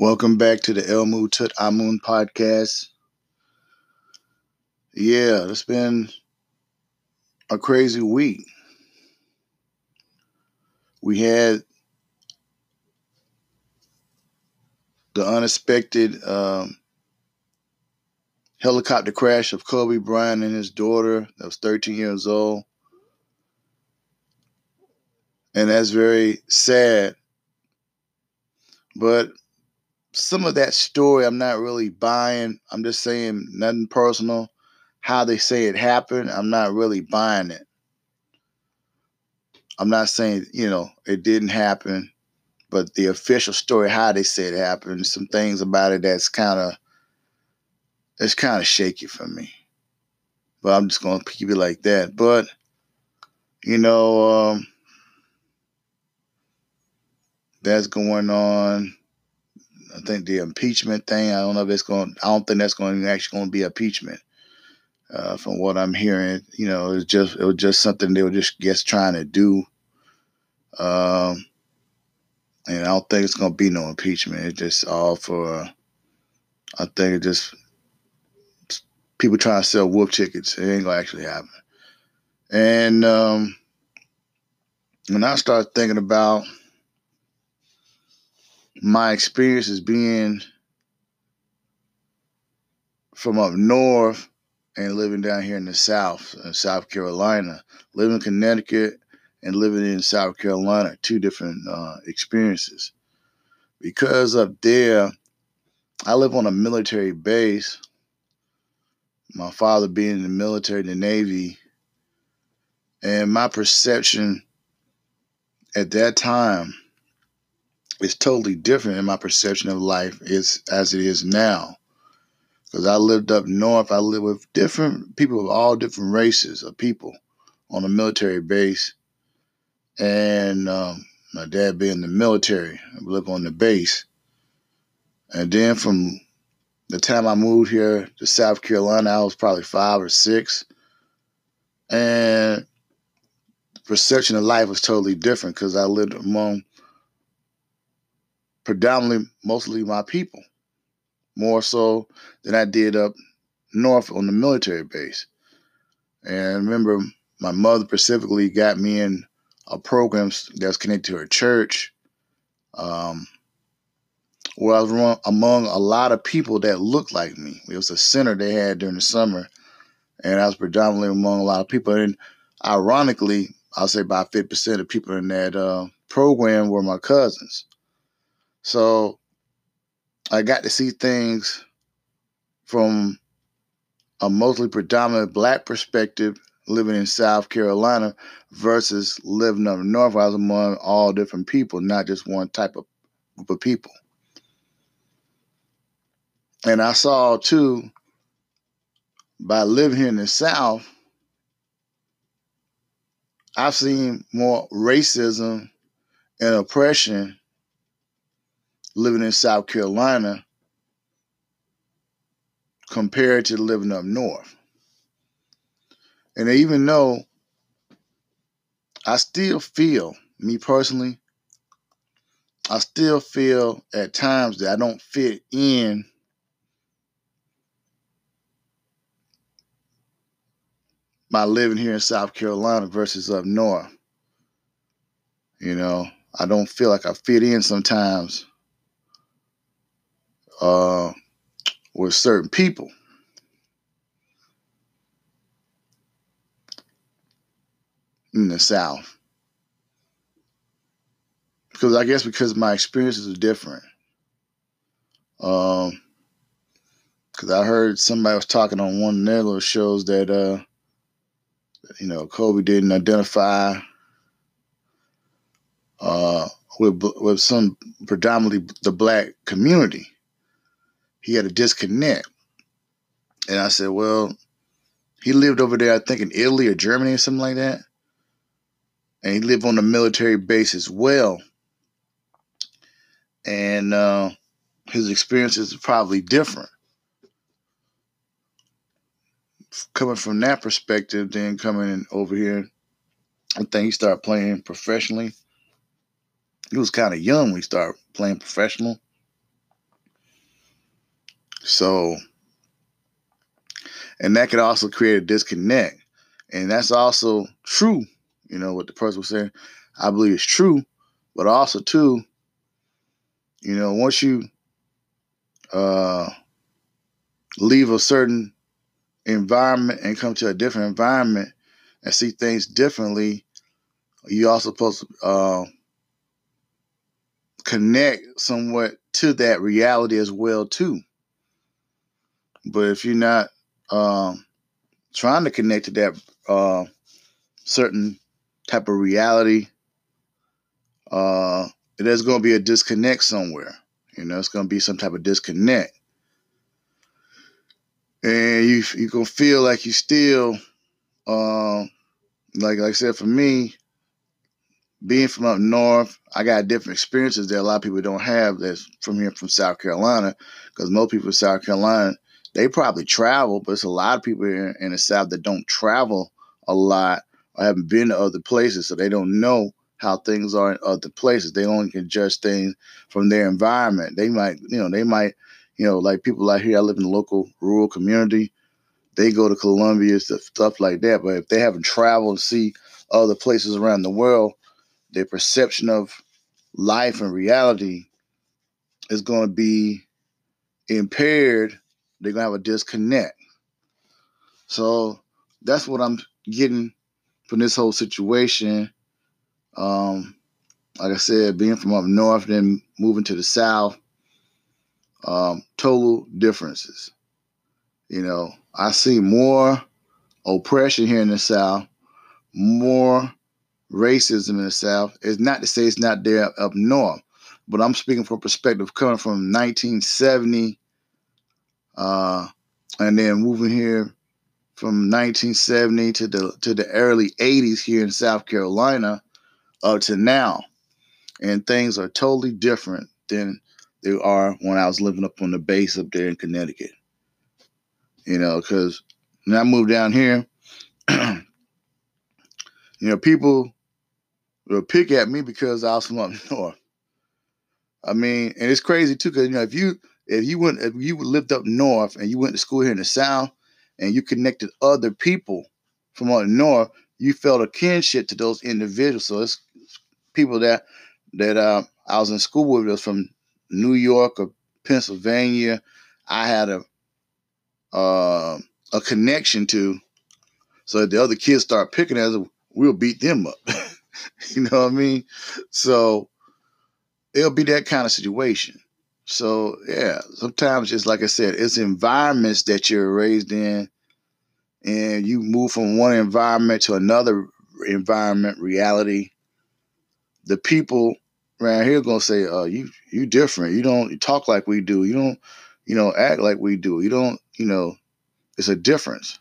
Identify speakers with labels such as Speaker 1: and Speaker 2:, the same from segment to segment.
Speaker 1: Welcome back to the Elmu Tut Amun podcast. Yeah, it's been a crazy week. We had the unexpected um, helicopter crash of Kobe Bryant and his daughter that was 13 years old. And that's very sad. But some of that story I'm not really buying. I'm just saying nothing personal. How they say it happened, I'm not really buying it. I'm not saying, you know, it didn't happen, but the official story, how they say it happened, some things about it that's kind of it's kind of shaky for me. But I'm just gonna keep it like that. But you know, um, that's going on. I think the impeachment thing. I don't know if it's going. I don't think that's going to actually going to be impeachment. Uh, from what I'm hearing, you know, it's just it was just something they were just guess trying to do. Um, and I don't think it's going to be no impeachment. It's just all for. I think it just people trying to sell wolf tickets. It ain't gonna actually happen. And um, when I start thinking about my experience experiences being from up north and living down here in the South, in South Carolina, living in Connecticut and living in South Carolina, two different uh, experiences. Because up there, I live on a military base. My father being in the military, the Navy, and my perception at that time it's totally different in my perception of life is as it is now. Because I lived up north, I lived with different people of all different races of people on a military base. And um, my dad being in the military, I lived on the base. And then from the time I moved here to South Carolina, I was probably five or six. And perception of life was totally different because I lived among predominantly mostly my people, more so than I did up north on the military base. And I remember my mother specifically got me in a program that's connected to her church, um, where I was among a lot of people that looked like me. It was a center they had during the summer, and I was predominantly among a lot of people. And ironically, I'll say about 50% of people in that uh, program were my cousins. So I got to see things from a mostly predominant black perspective living in South Carolina versus living up north. I was among all different people, not just one type of group of people. And I saw too, by living here in the South, I've seen more racism and oppression living in South Carolina compared to living up north. And even though I still feel, me personally, I still feel at times that I don't fit in by living here in South Carolina versus up north. You know, I don't feel like I fit in sometimes uh, with certain people. In the South. Because I guess because my experiences are different. Um, because I heard somebody was talking on one of their little shows that, uh, you know, Kobe didn't identify uh, with with some predominantly the black community he had a disconnect. And I said, well, he lived over there, I think in Italy or Germany or something like that. And he lived on a military base as well. And uh, his experiences are probably different. Coming from that perspective, then coming over here, I think he started playing professionally. He was kind of young when he started playing professional. So, and that could also create a disconnect. And that's also true, you know, what the person was saying. I believe it's true, but also, too, you know, once you uh, leave a certain environment and come to a different environment and see things differently, you also supposed to uh, connect somewhat to that reality as well too. But if you're not um, trying to connect to that uh, certain type of reality, uh, there's going to be a disconnect somewhere. You know, it's going to be some type of disconnect, and you you gonna feel like you still, um, like like I said, for me, being from up north, I got different experiences that a lot of people don't have. That's from here from South Carolina, because most people in South Carolina they probably travel, but it's a lot of people in, in the South that don't travel a lot or haven't been to other places, so they don't know how things are in other places. They only can judge things from their environment. They might, you know, they might, you know, like people like here. I live in a local rural community. They go to Columbia, stuff like that. But if they haven't traveled to see other places around the world, their perception of life and reality is going to be impaired. They're to have a disconnect. So that's what I'm getting from this whole situation. Um, like I said, being from up north, then moving to the south, um, total differences. You know, I see more oppression here in the south, more racism in the South. It's not to say it's not there up north, but I'm speaking from a perspective coming from 1970 uh, and then moving here from 1970 to the to the early 80s here in South Carolina up to now. And things are totally different than they are when I was living up on the base up there in Connecticut. You know, because when I moved down here, you know, people will pick at me because I was from up north. I mean, and it's crazy too, because you know, if you if you went if you lived up north and you went to school here in the south and you connected other people from up north, you felt a kinship to those individuals. So it's people that that uh, I was in school with was from New York or Pennsylvania. I had a uh, a connection to. So the other kids start picking us, we'll beat them up. you know what I mean? So it'll be that kind of situation. So yeah, sometimes just like I said, it's environments that you're raised in, and you move from one environment to another environment, reality. The people around here gonna say, "Uh, you you different. You don't talk like we do. You don't, you know, act like we do. You don't, you know, it's a difference."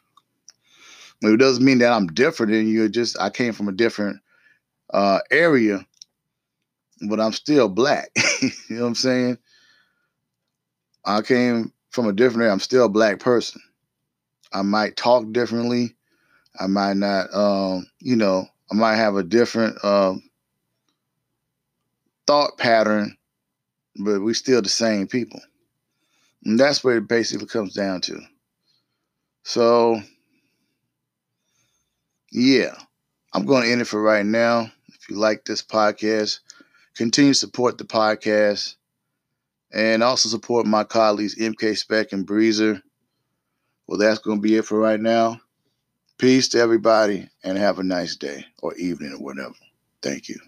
Speaker 1: But it doesn't mean that I'm different than you. It Just I came from a different uh, area, but I'm still black. you know what I'm saying? I came from a different area. I'm still a black person. I might talk differently. I might not, um, you know, I might have a different um, thought pattern, but we still the same people. And that's what it basically comes down to. So, yeah, I'm going to end it for right now. If you like this podcast, continue to support the podcast and also support my colleagues MK Spec and Breezer. Well, that's going to be it for right now. Peace to everybody and have a nice day or evening or whatever. Thank you.